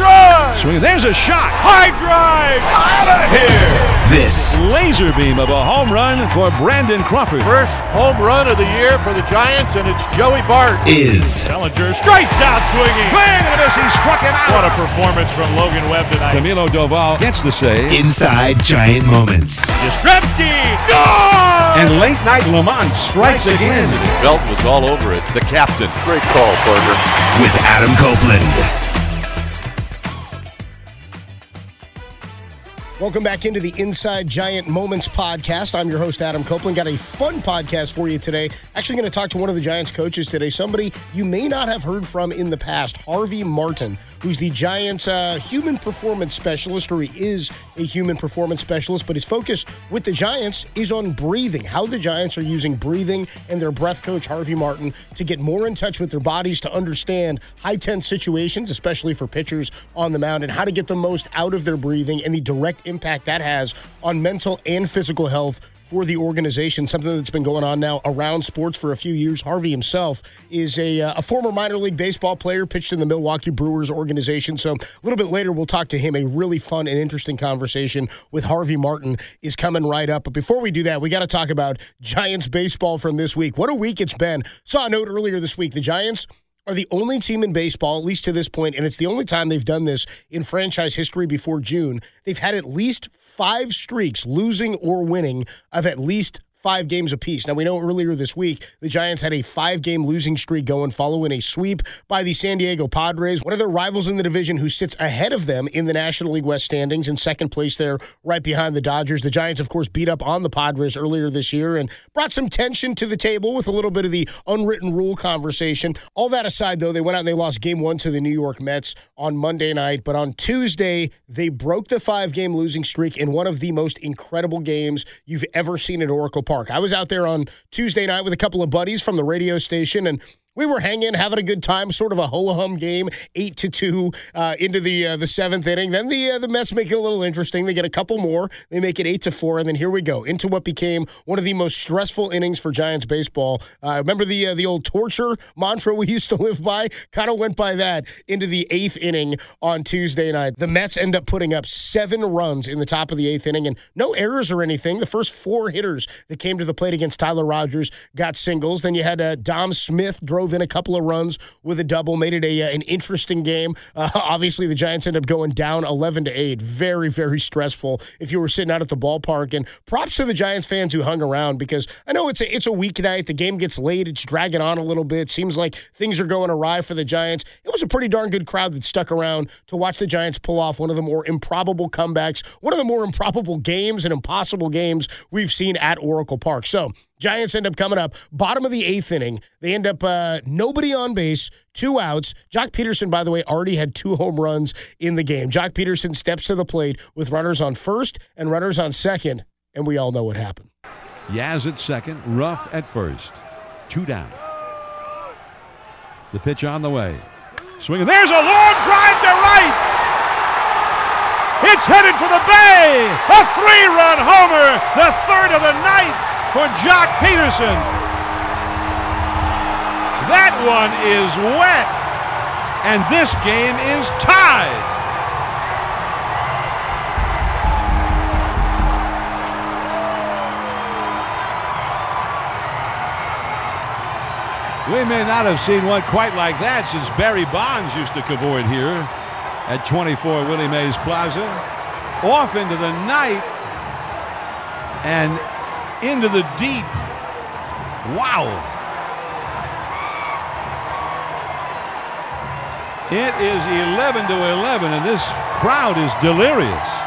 Swing drive! Swing. There's a shot. High drive! Out of here! This laser beam of a home run for Brandon Crawford. First home run of the year for the Giants, and it's Joey Bart. Is Bellinger strikes out swinging. Swing and a miss. He struck him out. What a performance from Logan Webb tonight. Camilo Doval gets the save. inside Giant Moments. Yastrzemski! Gone! And late night LaMonte strikes again. Belt was all over it. The captain. Great call, Berger. With Adam Copeland. Welcome back into the Inside Giant Moments podcast. I'm your host, Adam Copeland. Got a fun podcast for you today. Actually, going to talk to one of the Giants coaches today, somebody you may not have heard from in the past, Harvey Martin, who's the Giants' uh, human performance specialist, or he is a human performance specialist, but his focus with the Giants is on breathing, how the Giants are using breathing and their breath coach, Harvey Martin, to get more in touch with their bodies to understand high tense situations, especially for pitchers on the mound, and how to get the most out of their breathing and the direct impact that has on mental and physical health for the organization, something that's been going on now around sports for a few years. Harvey himself is a, uh, a former minor league baseball player, pitched in the Milwaukee Brewers organization. So a little bit later, we'll talk to him. A really fun and interesting conversation with Harvey Martin is coming right up. But before we do that, we got to talk about Giants baseball from this week. What a week it's been. Saw a note earlier this week. The Giants are the only team in baseball, at least to this point, and it's the only time they've done this in franchise history before June. They've had at least five streaks, losing or winning, of at least five games apiece. Now, we know earlier this week, the Giants had a five game losing streak going following a sweep by the San Diego Padres, one of their rivals in the division who sits ahead of them in the National League West standings in second place there, right behind the Dodgers. The Giants, of course, beat up on the Padres earlier this year and brought some tension to the table with a little bit of the unwritten rule conversation. All that aside, though, they went out and they lost game one to the New York Mets on Monday night. But on Tuesday, they broke the five game losing streak in one of the most incredible games you've ever seen at Oracle Park. I was out there on Tuesday night with a couple of buddies from the radio station and we were hanging, having a good time, sort of a ho hum game, eight to two uh, into the uh, the seventh inning. Then the uh, the Mets make it a little interesting. They get a couple more. They make it eight to four, and then here we go into what became one of the most stressful innings for Giants baseball. Uh, remember the uh, the old torture mantra we used to live by? Kind of went by that into the eighth inning on Tuesday night. The Mets end up putting up seven runs in the top of the eighth inning, and no errors or anything. The first four hitters that came to the plate against Tyler Rogers got singles. Then you had uh, Dom Smith drove in a couple of runs with a double, made it a uh, an interesting game. Uh, obviously, the Giants end up going down eleven to eight. Very very stressful. If you were sitting out at the ballpark, and props to the Giants fans who hung around because I know it's a it's a weeknight. The game gets late. It's dragging on a little bit. Seems like things are going awry for the Giants. It was a pretty darn good crowd that stuck around to watch the Giants pull off one of the more improbable comebacks, one of the more improbable games and impossible games we've seen at Oracle Park. So Giants end up coming up bottom of the eighth inning. They end up uh, nobody on base, two outs. Joc Pederson, by the way, already had two home runs in the game. Joc Pederson steps to the plate with runners on first and runners on second, and we all know what happened. Yaz at second, Ruf at first. Two down. The pitch on the way. Swinging. There's a long drive to right. It's headed for the bay. A three-run homer, the third of the night for Joc Pederson. That one is wet, and this game is tied. We may not have seen one quite like that since Barry Bonds used to cavort here at 24 Willie Mays Plaza. Off into the night and into the deep. Wow. It is 11 to 11, and this crowd is delirious.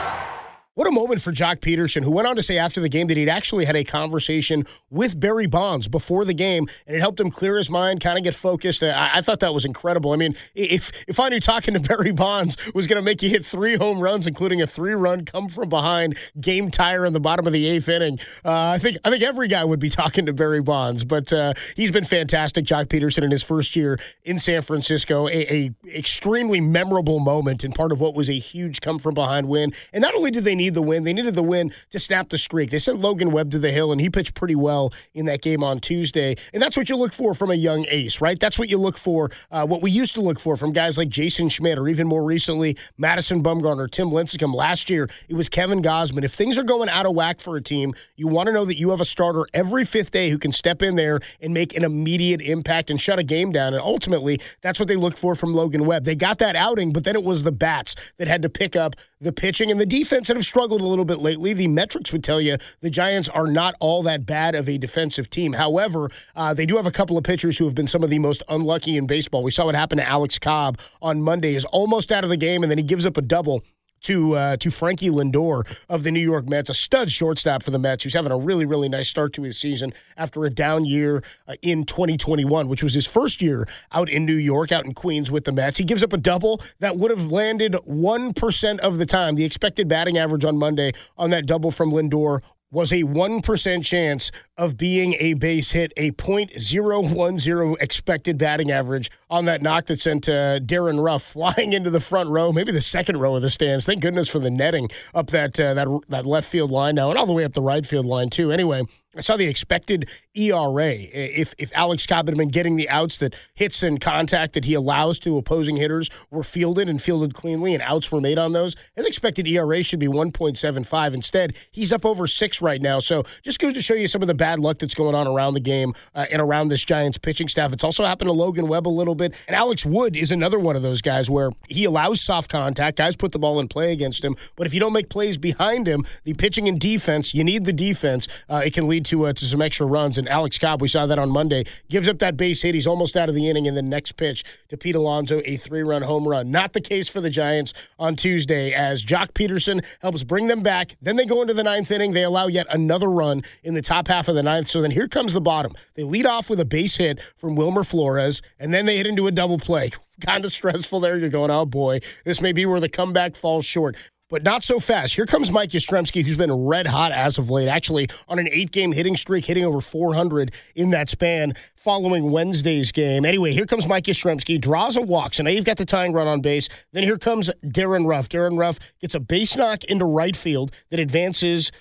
What a moment for Joc Pederson, who went on to say after the game that he'd actually had a conversation with Barry Bonds before the game, and it helped him clear his mind, kind of get focused. I, I thought that was incredible. I mean, if if I knew talking to Barry Bonds was going to make you hit three home runs, including a three-run come from behind game tire in the bottom of the eighth inning, uh, I think I think every guy would be talking to Barry Bonds. But uh, he's been fantastic, Joc Pederson, in his first year in San Francisco. A, a extremely memorable moment and part of what was a huge come from behind win. And not only did they need the win. They needed the win to snap the streak. They sent Logan Webb to the hill, and he pitched pretty well in that game on Tuesday. And that's what you look for from a young ace, right? That's what you look for, uh, what we used to look for from guys like Jason Schmidt, or even more recently, Madison Bumgarner, Tim Lincecum. Last year, it was Kevin Gausman. If things are going out of whack for a team, you want to know that you have a starter every fifth day who can step in there and make an immediate impact and shut a game down. And ultimately, that's what they look for from Logan Webb. They got that outing, but then it was the bats that had to pick up the pitching and the defense that have struggled a little bit lately. The metrics would tell you the Giants are not all that bad of a defensive team. However, uh, they do have a couple of pitchers who have been some of the most unlucky in baseball. We saw what happened to Alex Cobb on Monday. Is almost out of the game, and then he gives up a double to uh, to Frankie Lindor of the New York Mets, a stud shortstop for the Mets, who's having a really really nice start to his season after a down year uh, in 2021, which was his first year out in New York, out in Queens with the Mets. He gives up a double that would have landed one percent of the time. The expected batting average on Monday on that double from Lindor was a 1% chance of being a base hit, a .010 expected batting average on that knock that sent uh, Darin Ruf flying into the front row, maybe the second row of the stands. Thank goodness for the netting up that uh, that that left field line now and all the way up the right field line too. Anyway, I saw the expected ERA. If if Alex Cobb had been getting the outs that hits and contact that he allows to opposing hitters were fielded and fielded cleanly and outs were made on those, his expected ERA should be 1.75. Instead, he's up over six right now. So just goes to show you some of the bad luck that's going on around the game uh, and around this Giants pitching staff. It's also happened to Logan Webb a little bit. And Alex Wood is another one of those guys where he allows soft contact. Guys put the ball in play against him. But if you don't make plays behind him, the pitching and defense, you need the defense. Uh, it can lead to, uh, to some extra runs. And Alex Cobb, we saw that on Monday, gives up that base hit. He's almost out of the inning. And the next pitch to Pete Alonso, a three run home run. Not the case for the Giants on Tuesday as Joc Pederson helps bring them back. Then they go into the ninth inning. They allow yet another run in the top half of the ninth. So then here comes the bottom. They lead off with a base hit from Wilmer Flores, and then they hit into a double play. Kind of stressful there. You're going, oh boy, this may be where the comeback falls short but not so fast. Here comes Mike Yastrzemski, who's been red hot as of late, actually on an eight game hitting streak, hitting over 400 in that span following Wednesday's game. Anyway, here comes Mike Yastrzemski, draws a walk. So now you've got the tying run on base. Then here comes Darin Ruf. Darin Ruf gets a base knock into right field that advances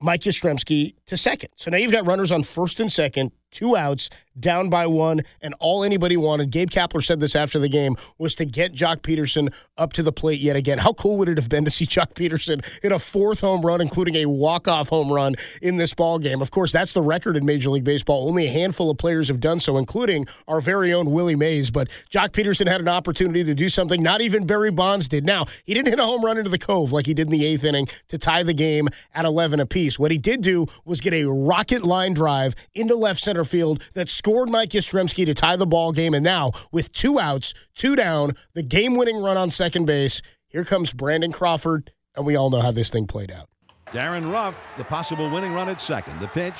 Mike Yastrzemski to second. So now you've got runners on first and second, two outs, down by one, and all anybody wanted, Gabe Kapler said this after the game, was to get Joc Pederson up to the plate yet again. How cool would it have been to see Joc Pederson hit a fourth home run, including a walk-off home run in this ball game? Of course, that's the record in Major League Baseball. Only a handful of players have done so, including our very own Willie Mays. But Joc Pederson had an opportunity to do something not even Barry Bonds did. Now, he didn't hit a home run into the cove like he did in the eighth inning to tie the game at 11 apiece. What he did do was get a rocket line drive into left center field that scored Mike Yastrzemski to tie the ball game. And now, with two outs, two down, the game winning run on second base, here comes Brandon Crawford, and we all know how this thing played out. Darin Ruf, the possible winning run at second. The pitch.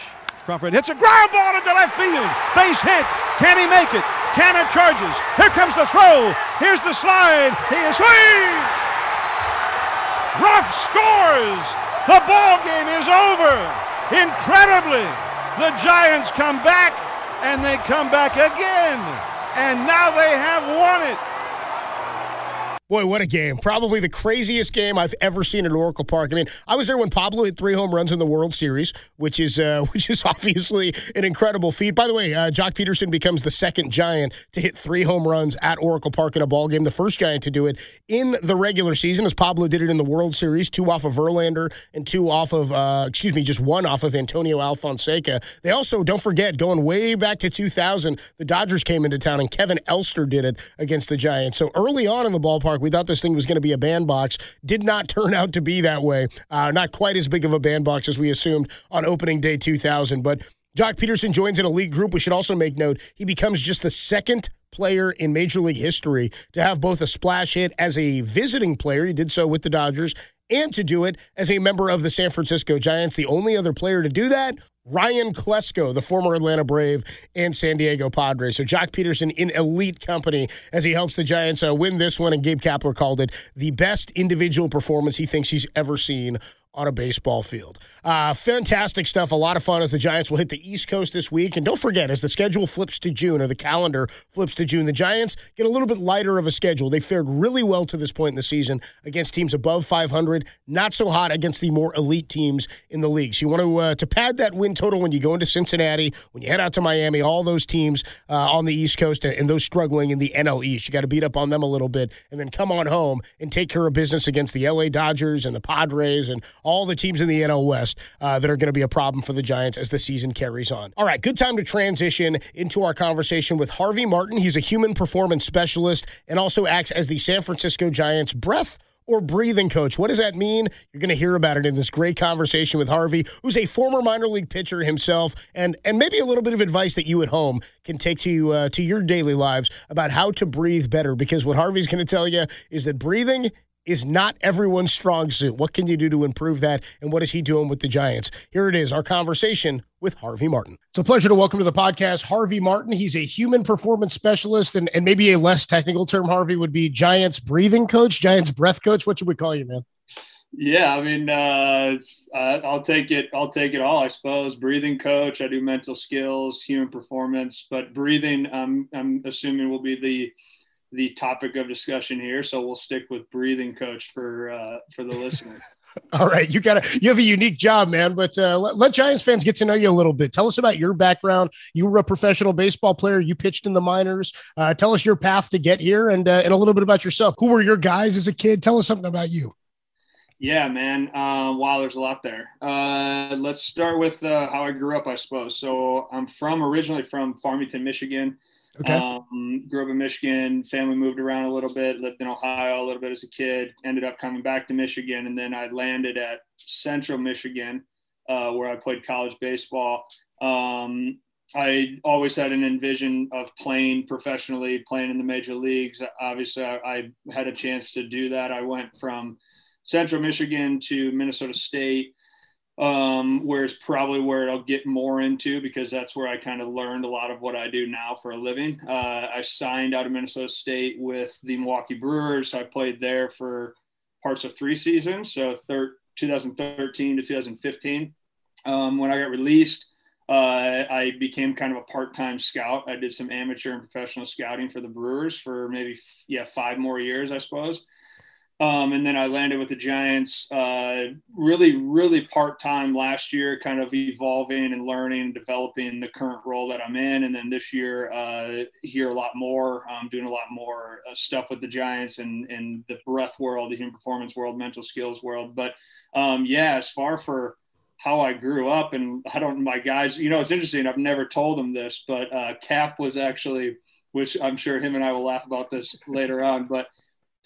Crawford hits a ground ball into left field. Base hit. Can he make it? Canha charges. Here comes the throw. Here's the slide. He is swing. Ruf scores. The ball game is over. Incredibly, the Giants come back and they come back again. And now they have won it. Boy, what a game. Probably the craziest game I've ever seen at Oracle Park. I mean, I was there when Pablo hit three home runs in the World Series, which is uh, which is obviously an incredible feat. By the way, uh, Joc Pederson becomes the second Giant to hit three home runs at Oracle Park in a ball game. The first Giant to do it in the regular season, as Pablo did it in the World Series, two off of Verlander and two off of, uh, excuse me, just one off of Antonio Alfonseca. They also, don't forget, going way back to 2000, the Dodgers came into town and Kevin Elster did it against the Giants. So early on in the ballpark, we thought this thing was going to be a bandbox. Did not turn out to be that way. Uh, not quite as big of a bandbox as we assumed on opening day 2000. But Joc Pederson joins an elite group. We should also make note he becomes just the second player in Major League history to have both a splash hit as a visiting player. He did so with the Dodgers and to do it as a member of the San Francisco Giants. The only other player to do that, Ryan Klesko, the former Atlanta Brave and San Diego Padres. So Joc Pederson in elite company as he helps the Giants uh, win this one. And Gabe Kapler called it the best individual performance he thinks he's ever seen on a baseball field. Uh, fantastic stuff. A lot of fun as the Giants will hit the East Coast this week. And don't forget, as the schedule flips to June or the calendar flips to June, the Giants get a little bit lighter of a schedule. They fared really well to this point in the season against teams above 500, not so hot against the more elite teams in the league. So you want to uh, to pad that win total when you go into Cincinnati, when you head out to Miami, all those teams uh, on the East Coast and those struggling in the NL East. You got to beat up on them a little bit and then come on home and take care of business against the LA Dodgers and the Padres and all the teams in the NL West uh, that are going to be a problem for the Giants as the season carries on. All right, good time to transition into our conversation with Harvey Martin. He's a human performance specialist and also acts as the San Francisco Giants breath or breathing coach. What does that mean? You're going to hear about it in this great conversation with Harvey, who's a former minor league pitcher himself, and and maybe a little bit of advice that you at home can take to uh, to your daily lives about how to breathe better. Because what Harvey's going to tell you is that breathing is not everyone's strong suit. What can you do to improve that? And what is he doing with the Giants? Here it is, our conversation with Harvey Martin. It's a pleasure to welcome to the podcast Harvey Martin. He's a human performance specialist, and, and maybe a less technical term, Harvey, would be Giants breathing coach, Giants breath coach. What should we call you, man? Yeah, I mean, uh, I'll take it. I'll take it all. I suppose breathing coach. I do mental skills, human performance, but breathing. I'm I'm assuming will be the the topic of discussion here. So we'll stick with breathing coach for uh, for the listener. All right, you got to you have a unique job, man. But uh, let, let, Giants fans get to know you a little bit. Tell us about your background. You were a professional baseball player. You pitched in the minors. Uh, tell us your path to get here, and uh, and a little bit about yourself. Who were your guys as a kid? Tell us something about you. Yeah, man. Uh, wow, there's a lot there. Uh, let's start with uh, how I grew up, I suppose. So I'm from originally from Farmington, Michigan. Okay. Um, grew up in Michigan. Family moved around a little bit. Lived in Ohio a little bit as a kid. Ended up coming back to Michigan, and then I landed at Central Michigan, uh, where I played college baseball. Um, I always had an envision of playing professionally, playing in the major leagues. Obviously, I, I had a chance to do that. I went from Central Michigan to Minnesota State um, where it's probably where I'll get more into because that's where I kind of learned a lot of what I do now for a living. Uh, I signed out of Minnesota State with the Milwaukee Brewers. I played there for parts of three seasons, so thir- 2013 to 2015. Um, when I got released, uh, I became kind of a part-time scout. I did some amateur and professional scouting for the Brewers for maybe yeah five more years, I suppose. Um, and then I landed with the Giants, uh, really, really part time last year, kind of evolving and learning, developing the current role that I'm in. And then this year, uh, here a lot more, doing a lot more uh, stuff with the Giants and, and the breath world, the human performance world, mental skills world. But um, yeah, as far for how I grew up, and I don't, my guys, you know, it's interesting. I've never told them this, but uh, Cap was actually, which I'm sure him and I will laugh about this later on, but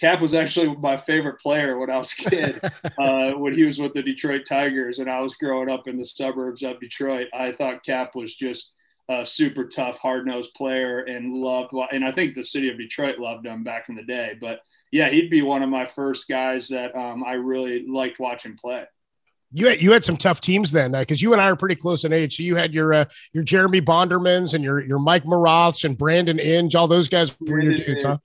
Cap was actually my favorite player when I was a kid, uh, when he was with the Detroit Tigers, and I was growing up in the suburbs of Detroit. I thought Cap was just a super tough, hard nosed player, and loved. And I think the city of Detroit loved him back in the day. But yeah, he'd be one of my first guys that um, I really liked watching play. You had, you had some tough teams then, because uh, you and I are pretty close in age. So you had your uh, your Jeremy Bondermans and your your Mike Maroths and Brandon Inge. All those guys were your dudes, huh?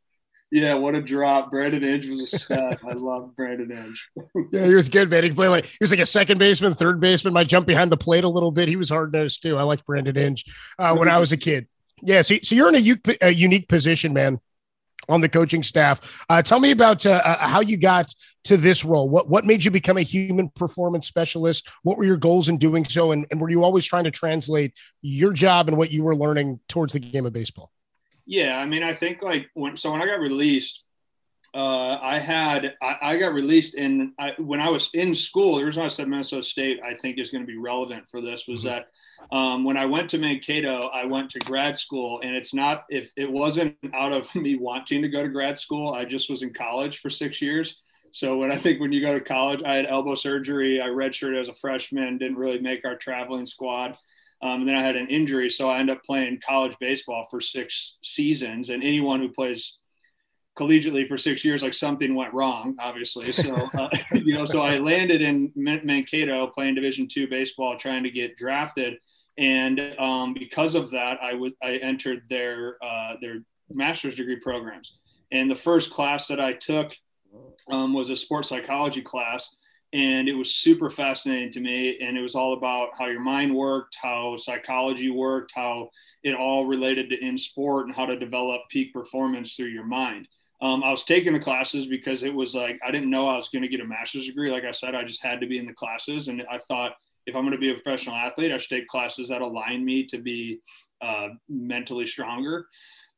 Yeah, what a drop. Brandon Inge was a stud. I love Brandon Inge. yeah, he was good, man. He played like he was like a second baseman, third baseman, might jump behind the plate a little bit. He was hard nosed too. I like Brandon Inge uh, when I was a kid. Yeah, so, so you're in a, u- a unique position, man, on the coaching staff. Uh, tell me about uh, uh, how you got to this role. What what made you become a human performance specialist? What were your goals in doing so? And, and were you always trying to translate your job and what you were learning towards the game of baseball? Yeah, I mean, I think like when so when I got released, uh, I had I, I, got released in I, when I was in school. The reason I said Minnesota State I think is going to be relevant for this was mm-hmm. that um, when I went to Mankato, I went to grad school, and it's not if it wasn't out of me wanting to go to grad school. I just was in college for six years. So when I think when you go to college, I had elbow surgery. I redshirted as a freshman, didn't really make our traveling squad. Um, and then I had an injury, so I ended up playing college baseball for six seasons. And anyone who plays collegiately for six years, like something went wrong, obviously. So, uh, you know, so I landed in Mankato playing Division two baseball, trying to get drafted. And um, because of that, I would I entered their uh, their master's degree programs. And the first class that I took um, was a sports psychology class, and it was super fascinating to me. And it was all about how your mind worked, how psychology worked, how it all related to in sport, and how to develop peak performance through your mind. Um, I was taking the classes because it was like I didn't know I was going to get a master's degree. Like I said, I just had to be in the classes, and I thought if I'm going to be a professional athlete, I should take classes that align me to be uh, mentally stronger.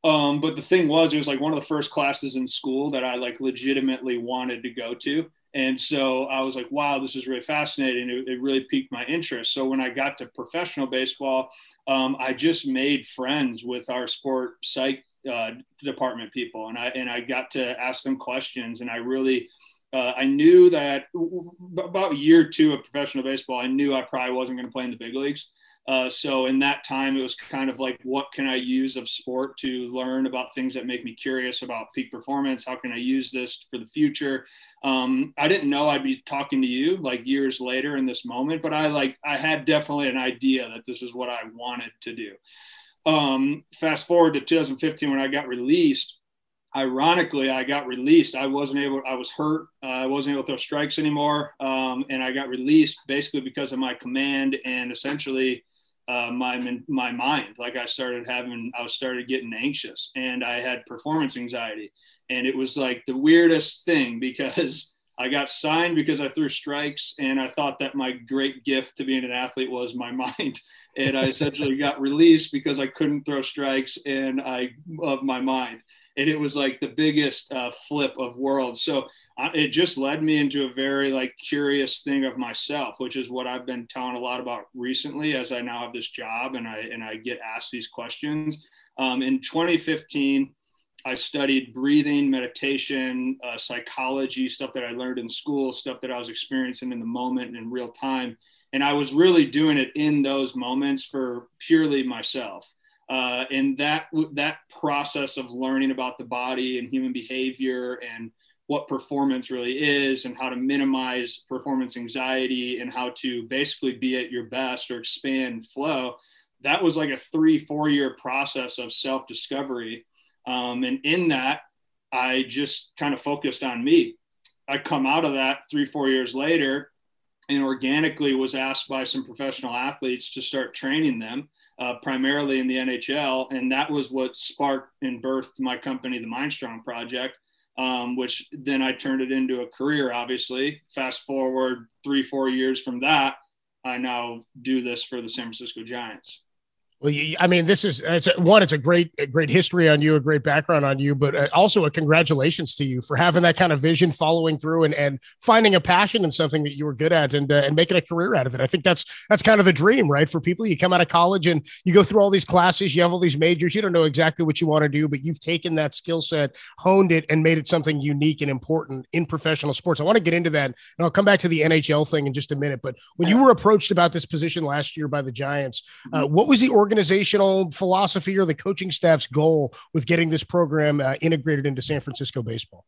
Um, but the thing was, it was like one of the first classes in school that I like legitimately wanted to go to. And so I was like, wow, this is really fascinating. It, it really piqued my interest. So when I got to professional baseball, um, I just made friends with our sport psych uh, department people, and I and I got to ask them questions, and I really. Uh, I knew that about year two of professional baseball, I knew I probably wasn't going to play in the big leagues. Uh, so in that time, it was kind of like, what can I use of sport to learn about things that make me curious about peak performance? How can I use this for the future? Um, I didn't know I'd be talking to you like years later in this moment, but I like I had definitely an idea that this is what I wanted to do. Um, fast forward to 2015 when I got released. Ironically, I got released. I wasn't able. I was hurt. Uh, I wasn't able to throw strikes anymore, um, and I got released basically because of my command and essentially uh, my my mind. Like I started having, I started getting anxious, and I had performance anxiety, and it was like the weirdest thing because I got signed because I threw strikes, and I thought that my great gift to being an athlete was my mind and I essentially got released because I couldn't throw strikes and I of my mind. And it was like the biggest uh, flip of worlds. So it just led me into a very like curious thing of myself, which is what I've been telling a lot about recently as I now have this job and I and I get asked these questions. Um, in 2015, I studied breathing, meditation, uh, psychology, stuff that I learned in school, stuff that I was experiencing in the moment and in real time and I was really doing it in those moments for purely myself. Uh, and that that process of learning about the body and human behavior and what performance really is and how to minimize performance anxiety and how to basically be at your best or expand flow that was like a three four year process of self discovery um, and in that i just kind of focused on me. I come out of that three four years later and organically was asked by some professional athletes to start training them uh, primarily in the NHL. And that was what sparked and birthed my company, the Mindstrong Project, um, which then I turned it into a career, obviously. Fast forward three, four years from that, I now do this for the San Francisco Giants. Well, I mean, this is it's a, one. It's a great, a great history on you, a great background on you, but uh, also a congratulations to you for having that kind of vision, following through, and and finding a passion in something that you were good at, and uh, and making a career out of it. I think that's that's kind of the dream, right? For people, you come out of college and you go through all these classes, you have all these majors, you don't know exactly what you want to do, but you've taken that skill set, honed it, and made it something unique and important in professional sports. I want to get into that, and I'll come back to the NHL thing in just a minute. But when you were approached about this position last year by the Giants, uh, what was the organ organizational philosophy or the coaching staff's goal with getting this program uh, integrated into San Francisco baseball?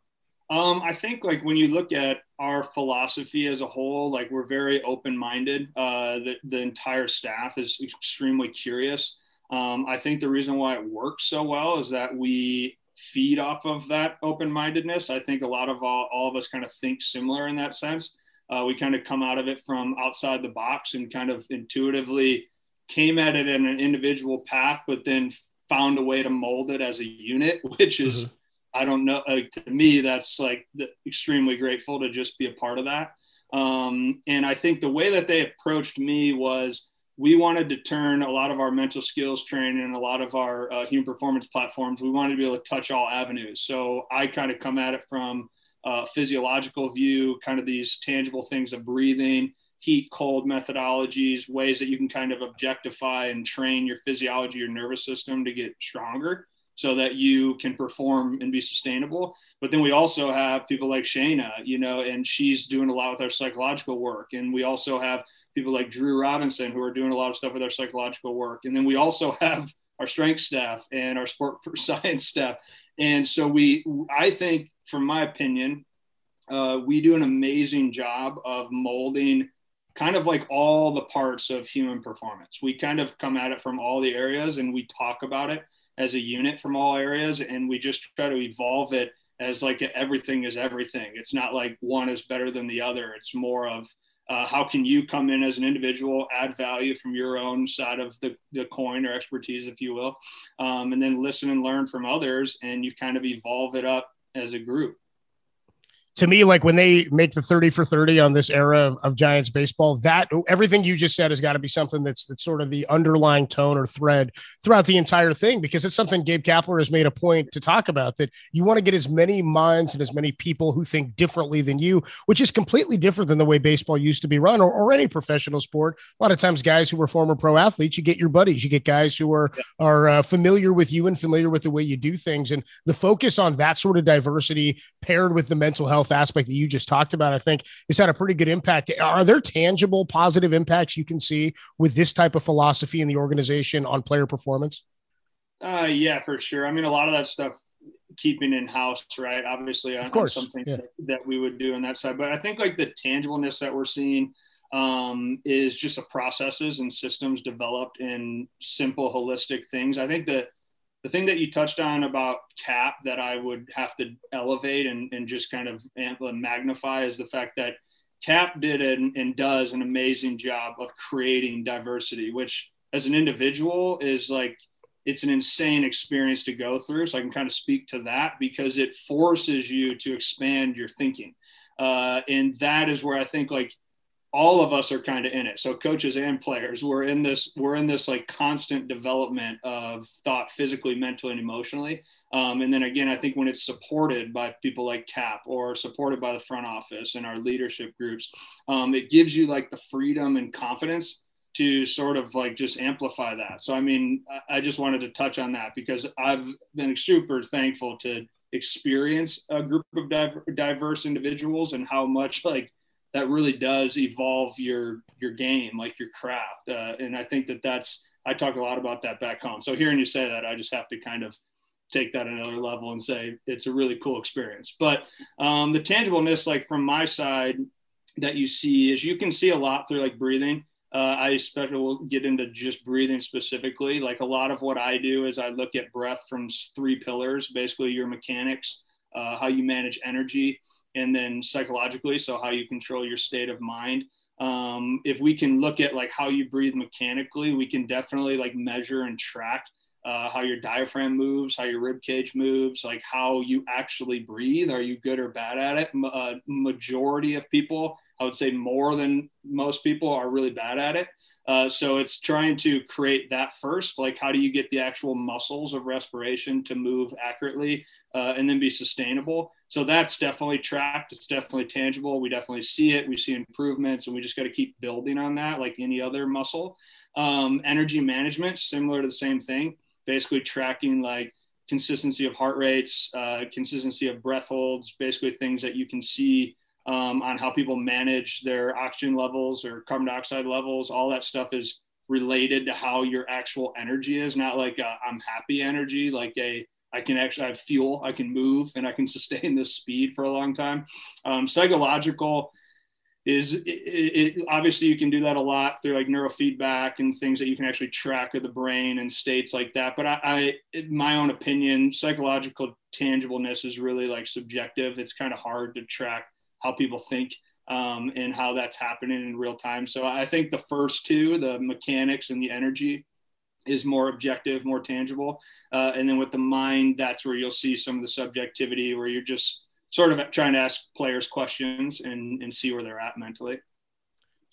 Um, I think like when you look at our philosophy as a whole, like we're very open-minded. Uh, the, the entire staff is extremely curious. Um, I think the reason why it works so well is that we feed off of that open-mindedness. I think a lot of all, all of us kind of think similar in that sense. Uh, we kind of come out of it from outside the box and kind of intuitively came at it in an individual path, but then found a way to mold it as a unit, which is, mm-hmm. I don't know, uh, to me, that's like the, extremely grateful to just be a part of that. Um, and I think the way that they approached me was we wanted to turn a lot of our mental skills training and a lot of our uh, human performance platforms, we wanted to be able to touch all avenues. So I kind of come at it from a physiological view, kind of these tangible things of breathing, heat cold methodologies, ways that you can kind of objectify and train your physiology, your nervous system to get stronger so that you can perform and be sustainable. But then we also have people like Shayna, you know, and she's doing a lot with our psychological work. And we also have people like Drew Robinson who are doing a lot of stuff with our psychological work. And then we also have our strength staff and our sport science staff. And so we, I think, from my opinion, uh, we do an amazing job of molding kind of like all the parts of human performance. We kind of come at it from all the areas and we talk about it as a unit from all areas and we just try to evolve it as like everything is everything. It's not like one is better than the other. It's more of uh, how can you come in as an individual, add value from your own side of the, the coin or expertise, if you will, um, and then listen and learn from others, and you kind of evolve it up as a group to me, like when they make the 30 for 30 on this era of, of Giants baseball, that everything you just said has got to be something that's that's sort of the underlying tone or thread throughout the entire thing, because it's something Gabe Kapler has made a point to talk about that you want to get as many minds and as many people who think differently than you, which is completely different than the way baseball used to be run or, or any professional sport. A lot of times, guys who were former pro athletes, you get your buddies, you get guys who are are uh, familiar with you and familiar with the way you do things, and the focus on that sort of diversity paired with the mental health health aspect that you just talked about, I think has had a pretty good impact. Are there tangible positive impacts you can see with this type of philosophy in the organization on player performance? Uh, yeah, for sure. I mean, a lot of that stuff keeping in house, right? Obviously, of course, something yeah. that, that, we would do on that side. But I think like the tangibleness that we're seeing um, is just the processes and systems developed in simple, holistic things. I think that the thing that you touched on about cap that I would have to elevate and, and just kind of magnify is the fact that cap did and, and does an amazing job of creating diversity, which as an individual is like it's an insane experience to go through. So I can kind of speak to that because it forces you to expand your thinking. Uh, and that is where I think like all of us are kind of in it. So coaches and players we're in this we're in this like constant development of thought physically mentally and emotionally. Um, and then again i think when it's supported by people like cap or supported by the front office and our leadership groups um, it gives you like the freedom and confidence to sort of like just amplify that. So i mean i just wanted to touch on that because i've been super thankful to experience a group of diverse individuals and how much like that really does evolve your your game, like your craft. Uh, and I think that that's I talk a lot about that back home. So hearing you say that, I just have to kind of take that another level and say it's a really cool experience. But um, the tangibleness, like from my side, that you see is you can see a lot through like breathing. Uh, I especially will get into just breathing specifically. Like a lot of what I do is I look at breath from three pillars, basically your mechanics, uh, how you manage energy, and then psychologically, so how you control your state of mind. Um, if we can look at like how you breathe mechanically, we can definitely like measure and track uh, how your diaphragm moves, how your rib cage moves, like how you actually breathe. Are you good or bad at it? Uh, majority of people, I would say more than most people, are really bad at it. Uh, so it's trying to create that first. Like, how do you get the actual muscles of respiration to move accurately uh, and then be sustainable? So that's definitely tracked. It's definitely tangible. We definitely see it. We see improvements, and we just got to keep building on that, like any other muscle. Um, energy management, similar to the same thing. Basically, tracking like consistency of heart rates, uh, consistency of breath holds, basically things that you can see um, on how people manage their oxygen levels or carbon dioxide levels. All that stuff is related to how your actual energy is, not like i am happy energy, like a I can actually I have fuel, I can move, and I can sustain this speed for a long time. Um, psychological is it, it, obviously you can do that a lot through like neurofeedback and things that you can actually track of the brain and states like that. But I, I in my own opinion, psychological tangibleness is really like subjective. It's kind of hard to track how people think um, and how that's happening in real time. So I think the first two, the mechanics and the energy, is more objective, more tangible. Uh, and then with the mind, that's where you'll see some of the subjectivity where you're just sort of trying to ask players questions and, and see where they're at mentally.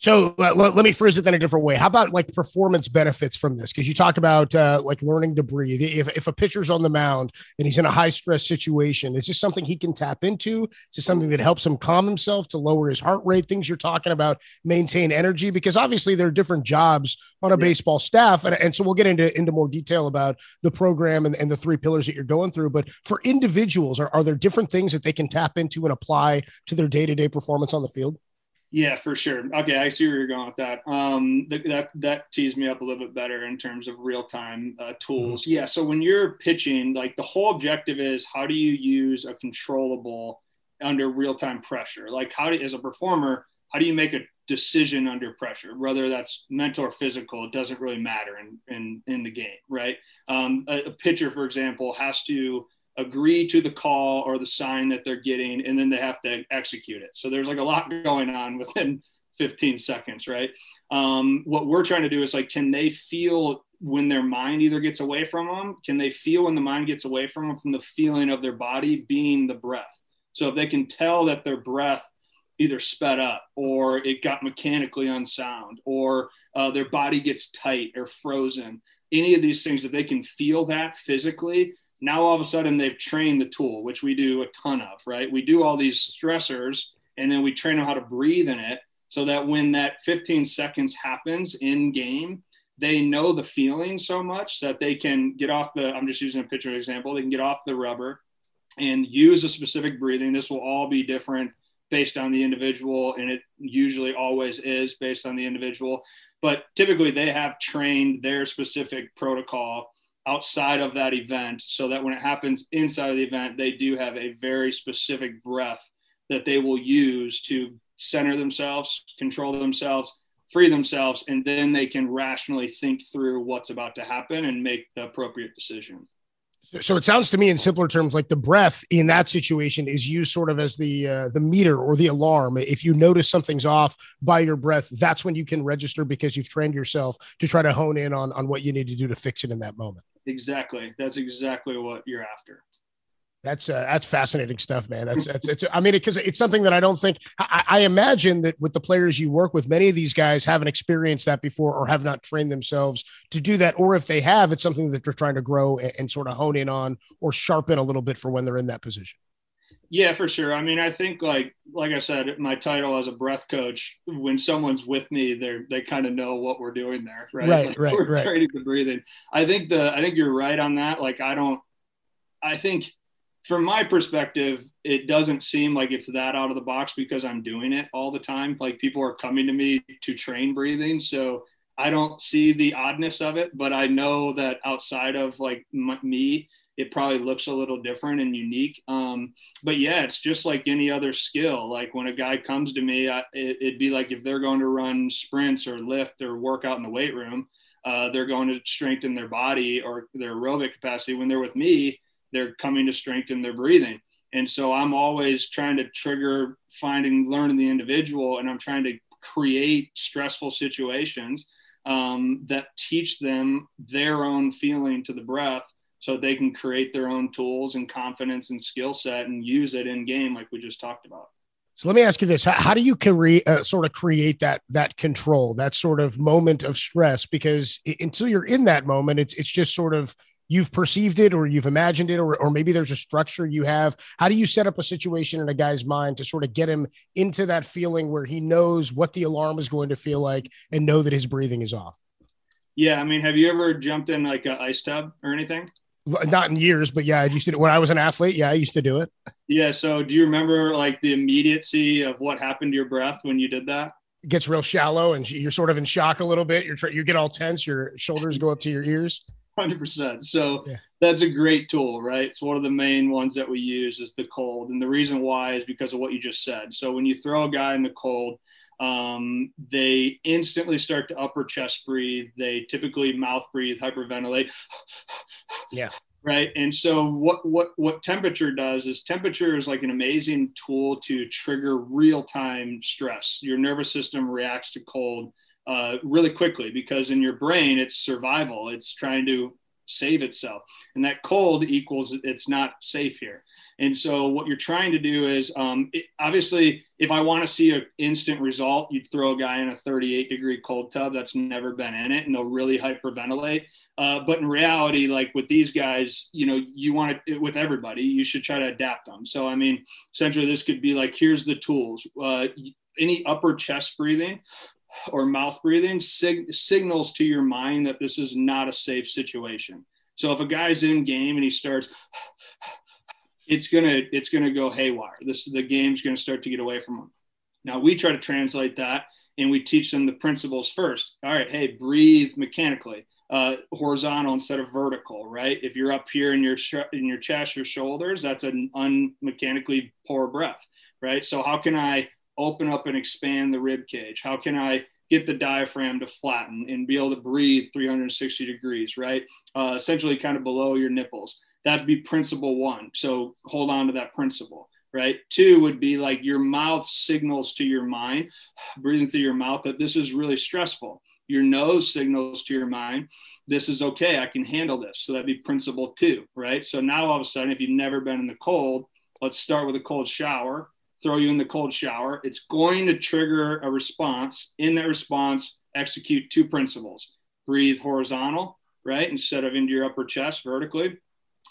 So let, let, me phrase it in a different way. How about like performance benefits from this? Because you talk about uh, like learning to breathe. If, if a pitcher's on the mound and he's in a high stress situation, is this something he can tap into? Is this something that helps him calm himself to lower his heart rate? Things you're talking about, maintain energy, because obviously there are different jobs on a yeah. baseball staff. And, and so we'll get into, into more detail about the program and, and the three pillars that you're going through. But for individuals, are, are there different things that they can tap into and apply to their day to day performance on the field? Yeah, for sure. Okay, I see where you're going with that. Um, th- that that tees me up a little bit better in terms of real time uh, tools. Mm-hmm. Yeah. So when you're pitching, like the whole objective is how do you use a controllable under real time pressure? Like how do, as a performer, how do you make a decision under pressure, whether that's mental or physical? It doesn't really matter in in in the game, right? Um, a, a pitcher, for example, has to agree to the call or the sign that they're getting, and then they have to execute it. So there's like a lot going on within 15 seconds, right? Um, what we're trying to do is like, can they feel when their mind either gets away from them? Can they feel when the mind gets away from them from the feeling of their body being the breath? So if they can tell that their breath either sped up or it got mechanically unsound or uh, their body gets tight or frozen, any of these things, if they can feel that physically, now all of a sudden they've trained the tool, which we do a ton of, right? We do all these stressors and then we train them how to breathe in it so that when that 15 seconds happens in game, they know the feeling so much that they can get off the, I'm just using a picture example, they can get off the rubber and use a specific breathing. This will all be different based on the individual, and it usually always is based on the individual. But typically, they have trained their specific protocol outside of that event so that when it happens inside of the event, they do have a very specific breath that they will use to center themselves, control themselves, free themselves, and then they can rationally think through what's about to happen and make the appropriate decision. So it sounds to me, in simpler terms, like the breath in that situation is used sort of as the uh, the meter or the alarm. If you notice something's off by your breath, that's when you can register because you've trained yourself to try to hone in on on what you need to do to fix it in that moment. Exactly. That's exactly what you're after. That's uh, that's fascinating stuff, man. That's that's it's. I mean, because it, it's something that I don't think I, I, imagine that with the players you work with, many of these guys haven't experienced that before or have not trained themselves to do that. Or if they have, it's something that they're trying to grow and, and sort of hone in on or sharpen a little bit for when they're in that position. Yeah, for sure. I mean, I think like like I said, my title as a breath coach, when someone's with me, they're they kind of know what we're doing there, right? Right, like, right, we're right. Training the breathing. I think the I think you're right on that. Like I don't. I think from my perspective, it doesn't seem like it's that out of the box because I'm doing it all the time. Like people are coming to me to train breathing, so I don't see the oddness of it. But I know that outside of like m- me it probably looks a little different and unique. Um, but yeah, it's just like any other skill. Like when a guy comes to me, I, it, would be like if they're going to run sprints or lift or work out in the weight room, uh, they're going to strengthen their body or their aerobic capacity. When they're with me, they're coming to strengthen their breathing. And so I'm always trying to trigger finding, learning the individual, and I'm trying to create stressful situations um, that teach them their own feeling to the breath so they can create their own tools and confidence and skill set and use it in game like we just talked about. So let me ask you this. How, how do you create uh, sort of create that that control that sort of moment of stress? Because it, until you're in that moment it's it's just sort of you've perceived it or you've imagined it or, or maybe there's a structure you have. How do you set up a situation in a guy's mind to sort of get him into that feeling where he knows what the alarm is going to feel like and know that his breathing is off? Yeah i mean have you ever jumped in like an ice tub or anything not in years, but yeah, I used to when I was an athlete. Yeah, I used to do it. Yeah. So, do you remember like the immediacy of what happened to your breath when you did that? It gets real shallow, and you're sort of in shock a little bit. You're you get all tense. Your shoulders go up to your ears. Hundred percent. So yeah. that's a great tool, right? It's one of the main ones that we use is the cold, and the reason why is because of what you just said. So when you throw a guy in the cold, um, they instantly start to upper chest breathe. They typically mouth breathe, hyperventilate. Yeah. Right. And so what what what temperature does is temperature is like an amazing tool to trigger real time stress. Your nervous system reacts to cold uh, really quickly because in your brain it's survival. It's trying to save itself, and that cold equals it's not safe here. And so what you're trying to do is um, it, obviously, if I want to see an instant result, you'd throw a guy in a 38 degree cold tub that's never been in it, and they'll really hyperventilate. Uh, but in reality, like with these guys, you know, you want it with everybody. You should try to adapt them. So I mean, essentially, this could be like, here's the tools. Uh, any upper chest breathing or mouth breathing sig- signals to your mind that this is not a safe situation. So if a guy's in game and he starts it's gonna it's gonna go haywire. This the game's gonna start to get away from them. Now we try to translate that and we teach them the principles first. All right, hey, breathe mechanically, uh, horizontal instead of vertical, right? If you're up here in your sh- in your chest, your shoulders, that's an unmechanically poor breath, right? So how can I open up and expand the rib cage? How can I get the diaphragm to flatten and be able to breathe 360 degrees, right? Uh, essentially, kind of below your nipples. That'd be principle one. So hold on to that principle right? Two would be like your mouth signals to your mind, breathing through your mouth, that this is really stressful. Your nose signals to your mind, this is okay, I can handle this. So that'd be principle two, right? So now all of a sudden, if you've never been in the cold, let's start with a cold shower, throw you in the cold shower. It's going to trigger a response. In that response, execute two principles breathe horizontal, right? Instead of into your upper chest vertically,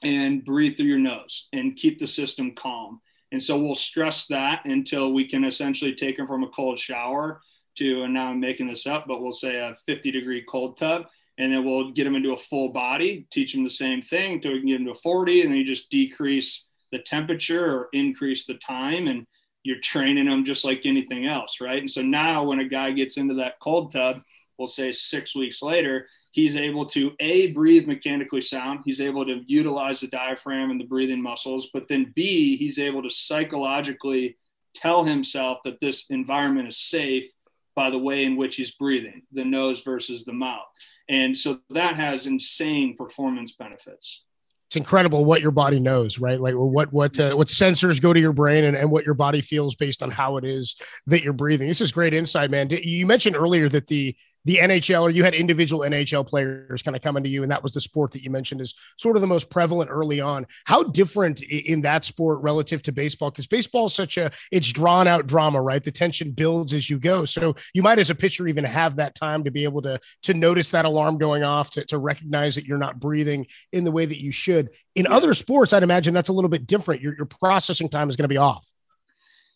and breathe through your nose and keep the system calm and so we'll stress that until we can essentially take them from a cold shower to, and now I'm making this up, but we'll say a 50 degree cold tub. And then we'll get them into a full body, teach them the same thing until we can get them to 40. And then you just decrease the temperature or increase the time. And you're training them just like anything else. Right. And so now when a guy gets into that cold tub, we'll say six weeks later, he's able to a breathe mechanically sound he's able to utilize the diaphragm and the breathing muscles but then b he's able to psychologically tell himself that this environment is safe by the way in which he's breathing the nose versus the mouth and so that has insane performance benefits it's incredible what your body knows, right? Like what what uh, what sensors go to your brain and, and what your body feels based on how it is that you're breathing. This is great insight, man. You mentioned earlier that the the NHL or you had individual NHL players kind of coming to you, and that was the sport that you mentioned is sort of the most prevalent early on. How different in that sport relative to baseball? Because baseball is such a it's drawn out drama, right? The tension builds as you go. So you might, as a pitcher, even have that time to be able to to notice that alarm going off, to, to recognize that you're not breathing in the way that you should. In yeah. other sports, I'd imagine that's a little bit different. Your, your processing time is going to be off.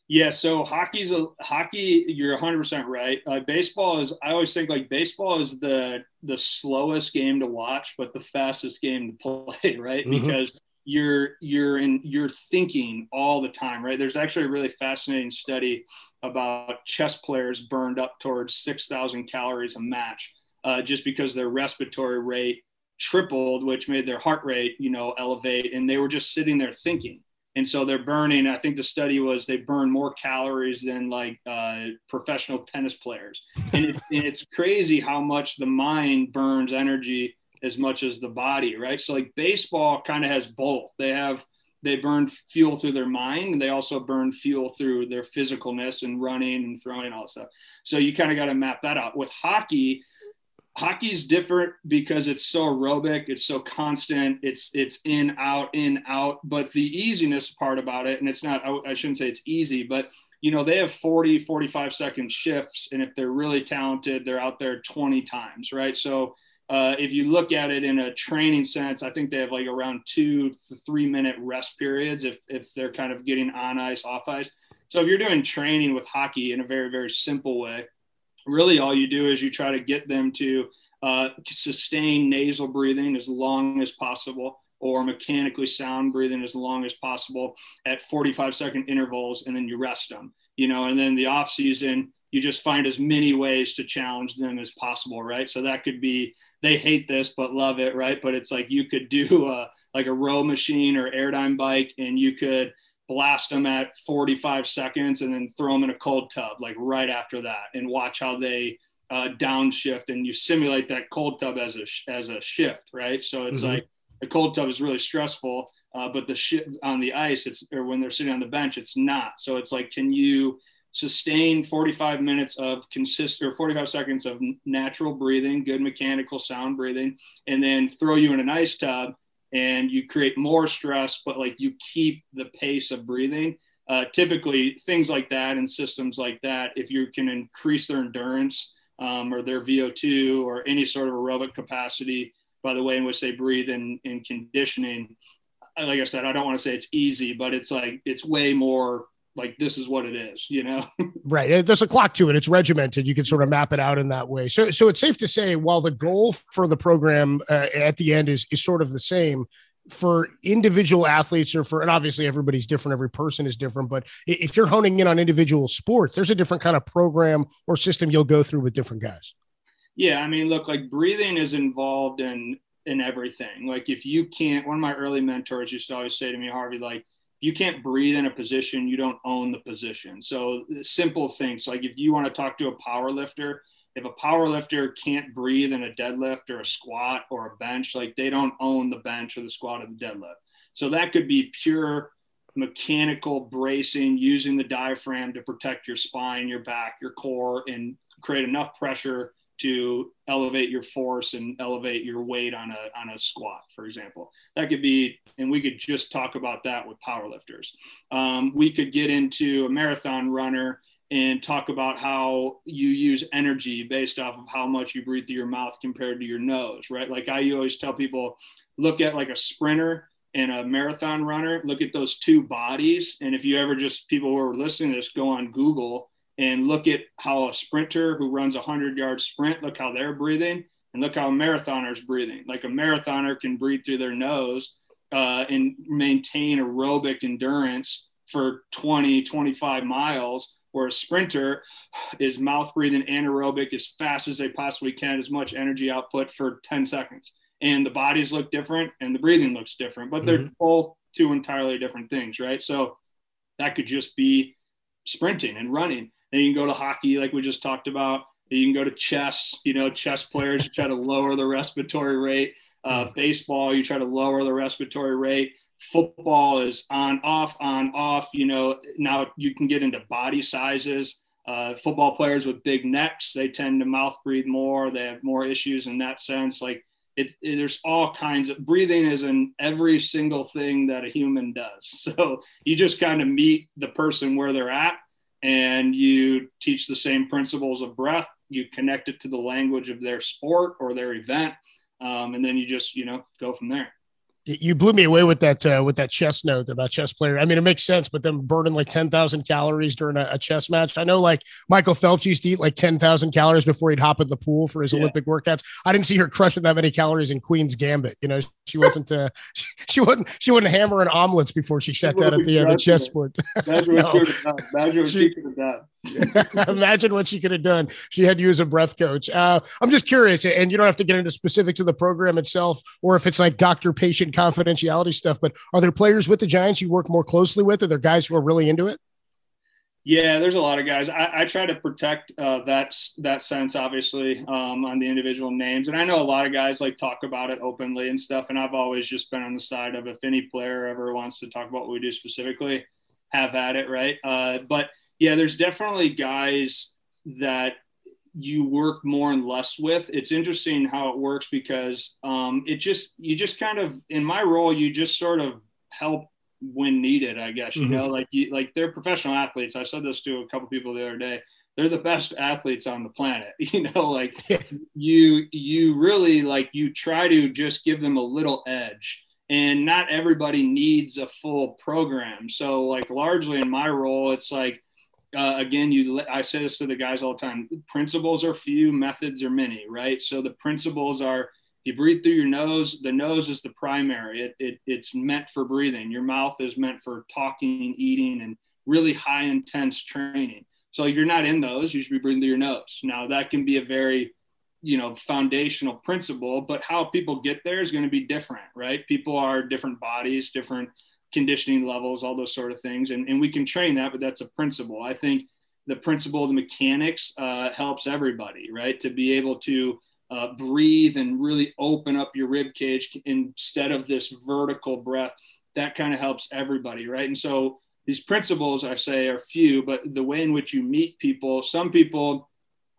Yeah, so hockey's a hockey. You're 100 percent right. Uh, baseball is. I always think like baseball is the the slowest game to watch, but the fastest game to play. Right, mm-hmm. because you're you're in you're thinking all the time. Right. There's actually a really fascinating study about chess players burned up towards 6,000 calories a match, uh, just because their respiratory rate tripled, which made their heart rate you know elevate, and they were just sitting there thinking and so they're burning i think the study was they burn more calories than like uh, professional tennis players. And, and it's crazy how much the mind burns energy as much as the body right? So like baseball kind of has both. They have they burn fuel through their mind and they also burn fuel through their physicalness and running and throwing and all that stuff. So you kind of got to map that out. With hockey hockey's different because it's so aerobic it's so constant it's it's in out in out but the easiness part about it and it's not I, I, shouldn't say it's easy but you know they have 40 45 second shifts and if they're really talented they're out there 20 times right? So uh, if you look at it in a training sense i think they have like around two to three minute rest periods if if they're kind of getting on ice off ice. So if you're doing training with hockey in a very very simple way really all you do is you try to get them to uh, sustain nasal breathing as long as possible or mechanically sound breathing as long as possible at 45 second intervals and then you rest them you know and then the off season you just find as many ways to challenge them as possible right? So that could be they hate this but love it right? But it's like you could do a, like a row machine or airdyne bike and you could blast them at 45 seconds and then throw them in a cold tub like right after that and watch how they uh, downshift and you simulate that cold tub as a as a shift right so it's mm-hmm. like the cold tub is really stressful uh, but the shift on the ice it's or when they're sitting on the bench it's not so it's like can you sustain 45 minutes of consistent or 45 seconds of natural breathing good mechanical sound breathing and then throw you in an ice tub and you create more stress, but like you keep the pace of breathing. Uh, typically, things like that and systems like that, if you can increase their endurance um, or their VO2 or any sort of aerobic capacity by the way in which they breathe in, in conditioning, like I said, I don't want to say it's easy, but it's like it's way more like this is what it is you know? Right there's a clock to it it's regimented you can sort of map it out in that way. So so it's safe to say while the goal for the program uh, at the end is is sort of the same for individual athletes or for and obviously everybody's different every person is different but if you're honing in on individual sports there's a different kind of program or system you'll go through with different guys. Yeah i mean look like breathing is involved in in everything. Like if you can't one of my early mentors used to always say to me harvey like you can't breathe in a position you don't own the position so simple things like if you want to talk to a power lifter if a power lifter can't breathe in a deadlift or a squat or a bench, like they don't own the bench or the squat or the deadlift. So that could be pure mechanical bracing using the diaphragm to protect your spine, your back, your core, and create enough pressure to elevate your force and elevate your weight on a on a squat, for example. That could be, and we could just talk about that with powerlifters. Um, we could get into a marathon runner and talk about how you use energy based off of how much you breathe through your mouth compared to your nose, right? Like I always tell people, look at like a sprinter and a marathon runner, look at those two bodies. And if you ever just people who are listening to this, go on Google and look at how a sprinter who runs a 100 yard sprint, look how they're breathing and look how a marathoner is breathing. Like a marathoner can breathe through their nose uh, and maintain aerobic endurance for 20, 25 miles where a sprinter is mouth breathing anaerobic as fast as they possibly can, as much energy output for 10 seconds. And the bodies look different and the breathing looks different, but they're mm-hmm. both two entirely different things, right? So that could just be sprinting and running. And you can go to hockey, like we just talked about. You can go to chess, you know, chess players try to lower the respiratory rate. Uh, mm-hmm. baseball, you try to lower the respiratory rate football is on off on off you know now you can get into body sizes uh, football players with big necks they tend to mouth breathe more they have more issues in that sense like it, it, there's all kinds of breathing is in every single thing that a human does so you just kind of meet the person where they're at and you teach the same principles of breath you connect it to the language of their sport or their event um, and then you just you know go from there you blew me away with that uh, with that chess note about chess player. I mean, it makes sense, but them burning like ten thousand calories during a, a, chess match. I know, like Michael Phelps used to eat like ten thousand calories before he'd hop in the pool for his yeah. Olympic workouts. I didn't see her crushing that many calories in Queen's Gambit. You know, she wasn't uh, she, she wouldn't she wouldn't hammer an omelets before she sat down at the uh, the chessboard. Imagine what no. she could have done. Imagine what she could have done. She had you as a breath coach. Uh, I'm just curious, and you don't have to get into specifics of the program itself, or if it's like doctor patient confidentiality stuff. But are there players with the Giants you work more closely with? Are there guys who are really into it? Yeah, there's a lot of guys. I, I try to protect uh, that that sense, obviously, um, on the individual names. And I know a lot of guys like talk about it openly and stuff. And I've always just been on the side of if any player ever wants to talk about what we do specifically, have at it, right? Uh, but yeah, there's definitely guys that you work more and less with. It's interesting how it works because um, it just you just kind of in my role you just sort of help when needed. I guess you mm-hmm. know like you like they're professional athletes. I said this to a couple people the other day. They're the best athletes on the planet. You know, like you you really like you try to just give them a little edge and not everybody needs a full program. So like largely in my role, it's like uh, again, you I say this to the guys all the time. Principles are few, methods are many, right? So the principles are you breathe through your nose. The nose is the primary. It, it it's meant for breathing. Your mouth is meant for talking, eating, and really high intense training. So you're not in those. You should be breathing through your nose. Now that can be a very you know foundational principle, but how people get there is going to be different, right? People are different bodies, different conditioning levels, all those sort of things. And, and we can train that, but that's a principle. I think the principle of the mechanics uh, helps everybody, right? To be able to uh, breathe and really open up your rib cage instead of this vertical breath. That kind of helps everybody, right? And so these principles, I say, are few, but the way in which you meet people, some people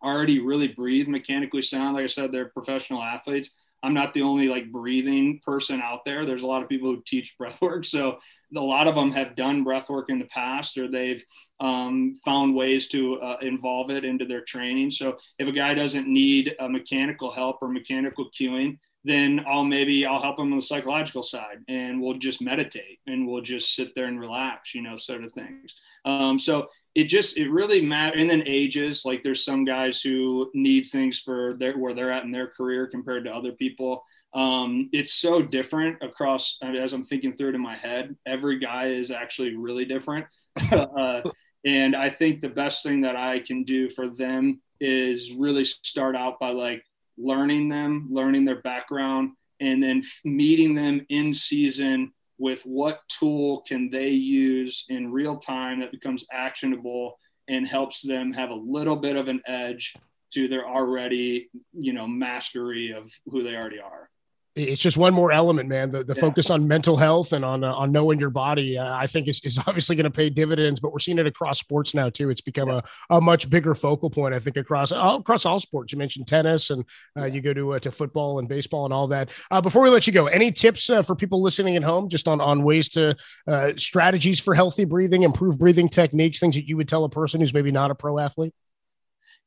already really breathe mechanically sound. Like I said, they're professional athletes. I'm not the only like breathing person out there. There's a lot of people who teach breath work. So a lot of them have done breath work in the past or they've um, found ways to uh, involve it into their training. So if a guy doesn't need a mechanical help or mechanical cueing, then I'll maybe I'll help him on the psychological side and we'll just meditate and we'll just sit there and relax, you know, sort of things. Um, so it just it really matters and then ages like there's some guys who need things for their where they're at in their career compared to other people Um, it's so different across as I'm thinking through it in my head. Every guy is actually really different. uh, and I think the best thing that I can do for them is really start out by like learning them, learning their background, and then meeting them in season with what tool can they use in real time that becomes actionable and helps them have a little bit of an edge to their already, you know, mastery of who they already are it's just one more element, man. The, the yeah. focus on mental health and on uh, on knowing your body, uh, I think is, is obviously going to pay dividends. But we're seeing it across sports now too. It's become yeah. a, a much bigger focal point, I think, across all, across all sports. You mentioned tennis, and uh, you go to uh, to football and baseball and all that. Uh, before we let you go, any tips uh, for people listening at home, just on on ways to strategies for healthy breathing, improve breathing techniques, things that you would tell a person who's maybe not a pro athlete?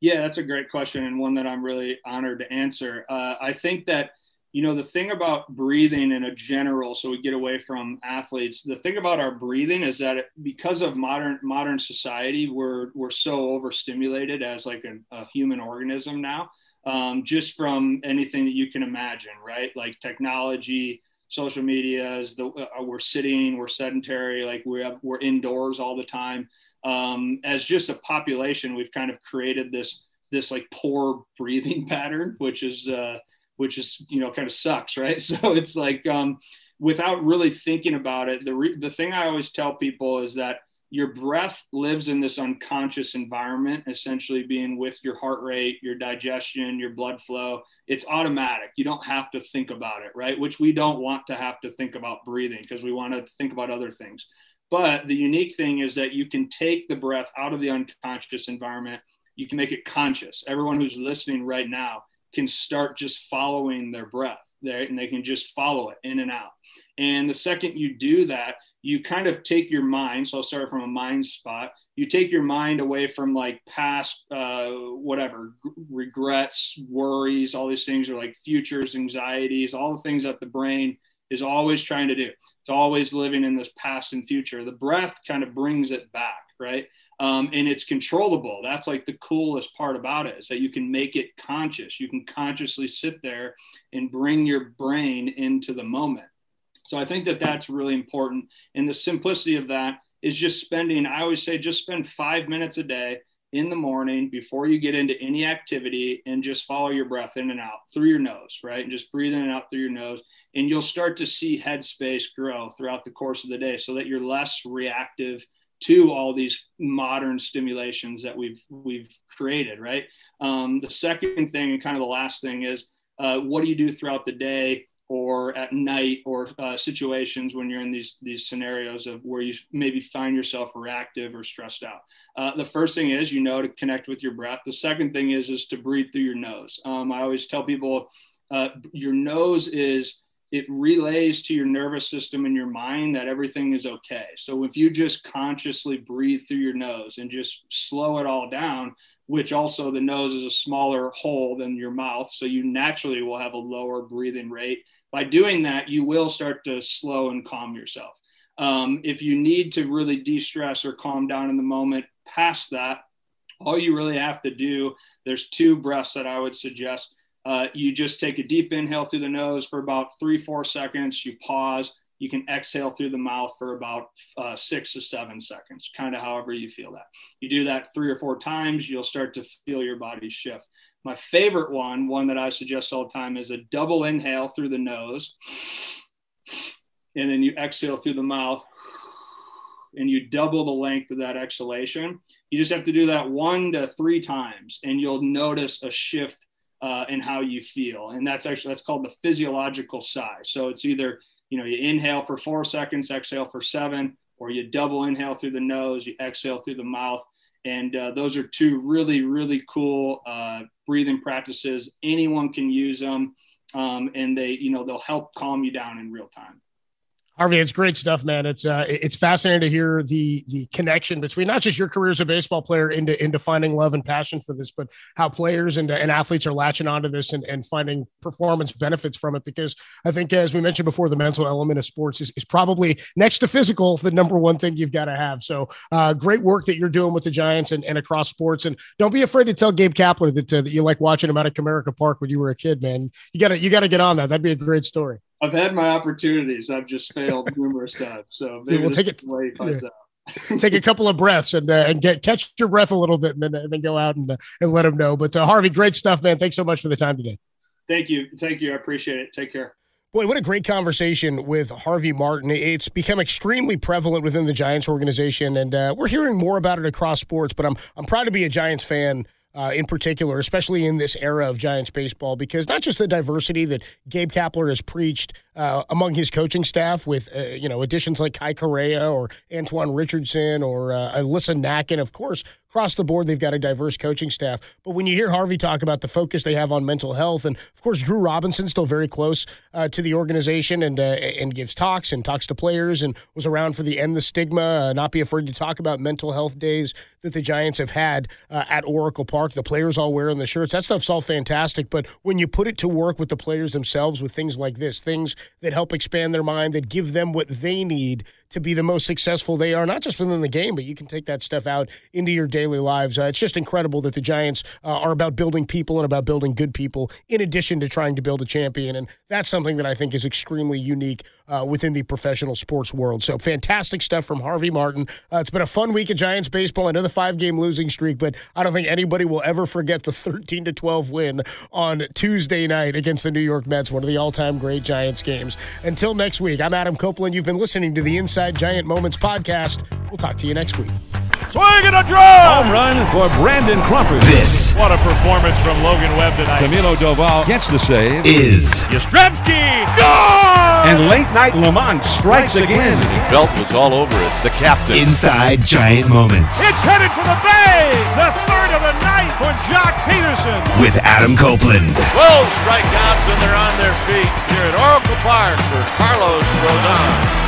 Yeah, that's a great question and one that I'm really honored to answer. I think that you know the thing about breathing in a general so we get away from athletes the thing about our breathing is that it, because of modern modern society we're we're so overstimulated as like a, a human organism now um, just from anything that you can imagine right? Like technology social media is the uh, we're sitting we're sedentary like we have we're indoors all the time. Um, as just a population we've kind of created this this like poor breathing pattern which is uh, which is you know kind of sucks, right? So it's like um, without really thinking about it, the re- the thing I always tell people is that your breath lives in this unconscious environment, essentially being with your heart rate, your digestion, your blood flow. It's automatic. You don't have to think about it, right? Which we don't want to have to think about breathing because we want to think about other things. But the unique thing is that you can take the breath out of the unconscious environment. You can make it conscious. Everyone who's listening right now, can start just following their breath there and they can just follow it in and out. And the second you do that, you kind of take your mind. So I'll start from a mind spot. You take your mind away from like past, uh, whatever, regrets, worries, all these things are like futures, anxieties, all the things that the brain is always trying to do. It's always living in this past and future. The breath kind of brings it back, right? Um, and it's controllable. That's like the coolest part about it is that you can make it conscious. You can consciously sit there and bring your brain into the moment. So I think that that's really important. And the simplicity of that is just spending, I always say, just spend five minutes a day in the morning before you get into any activity and just follow your breath in and out through your nose, right? And just breathe in and out through your nose. And you'll start to see headspace grow throughout the course of the day so that you're less reactive to all these modern stimulations that we've we've created right? Um, the second thing and kind of the last thing is uh, what do you do throughout the day or at night or uh, situations when you're in these these scenarios of where you maybe find yourself reactive or stressed out? Uh, the first thing is you know to connect with your breath. The second thing is is to breathe through your nose. Um, i always tell people uh, your nose is it relays to your nervous system and your mind that everything is okay. So if you just consciously breathe through your nose and just slow it all down, which also the nose is a smaller hole than your mouth, so you naturally will have a lower breathing rate. By doing that, you will start to slow and calm yourself. Um, if you need to really de stress or calm down in the moment past that, all you really have to do, there's two breaths that I would suggest uh, you just take a deep inhale through the nose for about three, four seconds. You pause. You can exhale through the mouth for about uh, six to seven seconds, kind of however you feel that. You do that three or four times, you'll start to feel your body shift. My favorite one, one that I suggest all the time, is a double inhale through the nose. And then you exhale through the mouth and you double the length of that exhalation. You just have to do that one to three times, and you'll notice a shift uh, and how you feel. And that's actually that's called the physiological sigh. So it's either you know you inhale for four seconds, exhale for seven, or you double inhale through the nose, you exhale through the mouth. And uh, those are two really really cool uh, breathing practices. Anyone can use them, um, and they you know they'll help calm you down in real time. Harvey, it's great stuff, man. It's uh, it's fascinating to hear the the connection between not just your career as a baseball player into into finding love and passion for this, but how players and, and athletes are latching onto this and, and finding performance benefits from it. Because I think, as we mentioned before, the mental element of sports is, is probably next to physical the number one thing you've got to have. So uh, great work that you're doing with the Giants and, and across sports. And don't be afraid to tell Gabe Kapler that, uh, that you like watching him out at Comerica Park when you were a kid, man. You gotta you gotta get on that. That'd be a great story. I've had my opportunities. I've just failed numerous times. So maybe we'll take it. take a couple of breaths and uh, and get catch your breath a little bit, and then and then go out and uh, and let them know. But uh, Harvey, great stuff, man. Thanks so much for the time today. Thank you, thank you. I appreciate it. Take care. Boy, what a great conversation with Harvey Martin. It's become extremely prevalent within the Giants organization, and uh, we're hearing more about it across sports. But I'm I'm proud to be a Giants fan uh, in particular, especially in this era of Giants baseball, because not just the diversity that Gabe Kapler has preached uh, among his coaching staff with, uh, you know, additions like Kai Correa or Antoine Richardson or uh, Alyssa Nakken, of course, across the board, they've got a diverse coaching staff. But when you hear Harvey talk about the focus they have on mental health, and of course, Drew Robinson still very close uh, to the organization and uh, and gives talks and talks to players and was around for the end the stigma, uh, not be afraid to talk about mental health days that the Giants have had uh, at Oracle Park. The players all wearing the shirts. That stuff's all fantastic. But when you put it to work with the players themselves with things like this, things that help expand their mind, that give them what they need to be the most successful they are, not just within the game, but you can take that stuff out into your daily lives. Uh, it's just incredible that the Giants uh, are about building people and about building good people in addition to trying to build a champion. And that's something that I think is extremely unique uh, within the professional sports world. So fantastic stuff from Harvey Martin. Uh, it's been a fun week of Giants baseball. I know the five game losing streak, but I don't think anybody will ever forget the 13 to 12 win on Tuesday night against the New York Mets, one of the all time great Giants games. Until next week, I'm Adam Copeland. You've been listening to the Inside Giant Moments podcast. We'll talk to you next week. Swing and a drive! Home run for Brandon Crawford. This What a performance from Logan Webb tonight. Camilo Doval gets the save. is Yastrzemski! Gone! And late night LaMonte strikes again. Belt was all over it. The captain. Inside Giant Moments It's headed for the bay! The third of the night for Joc Pederson. with Adam Copeland. 12 strikeouts and they're on their feet here at Oracle Park for Carlos Rodon.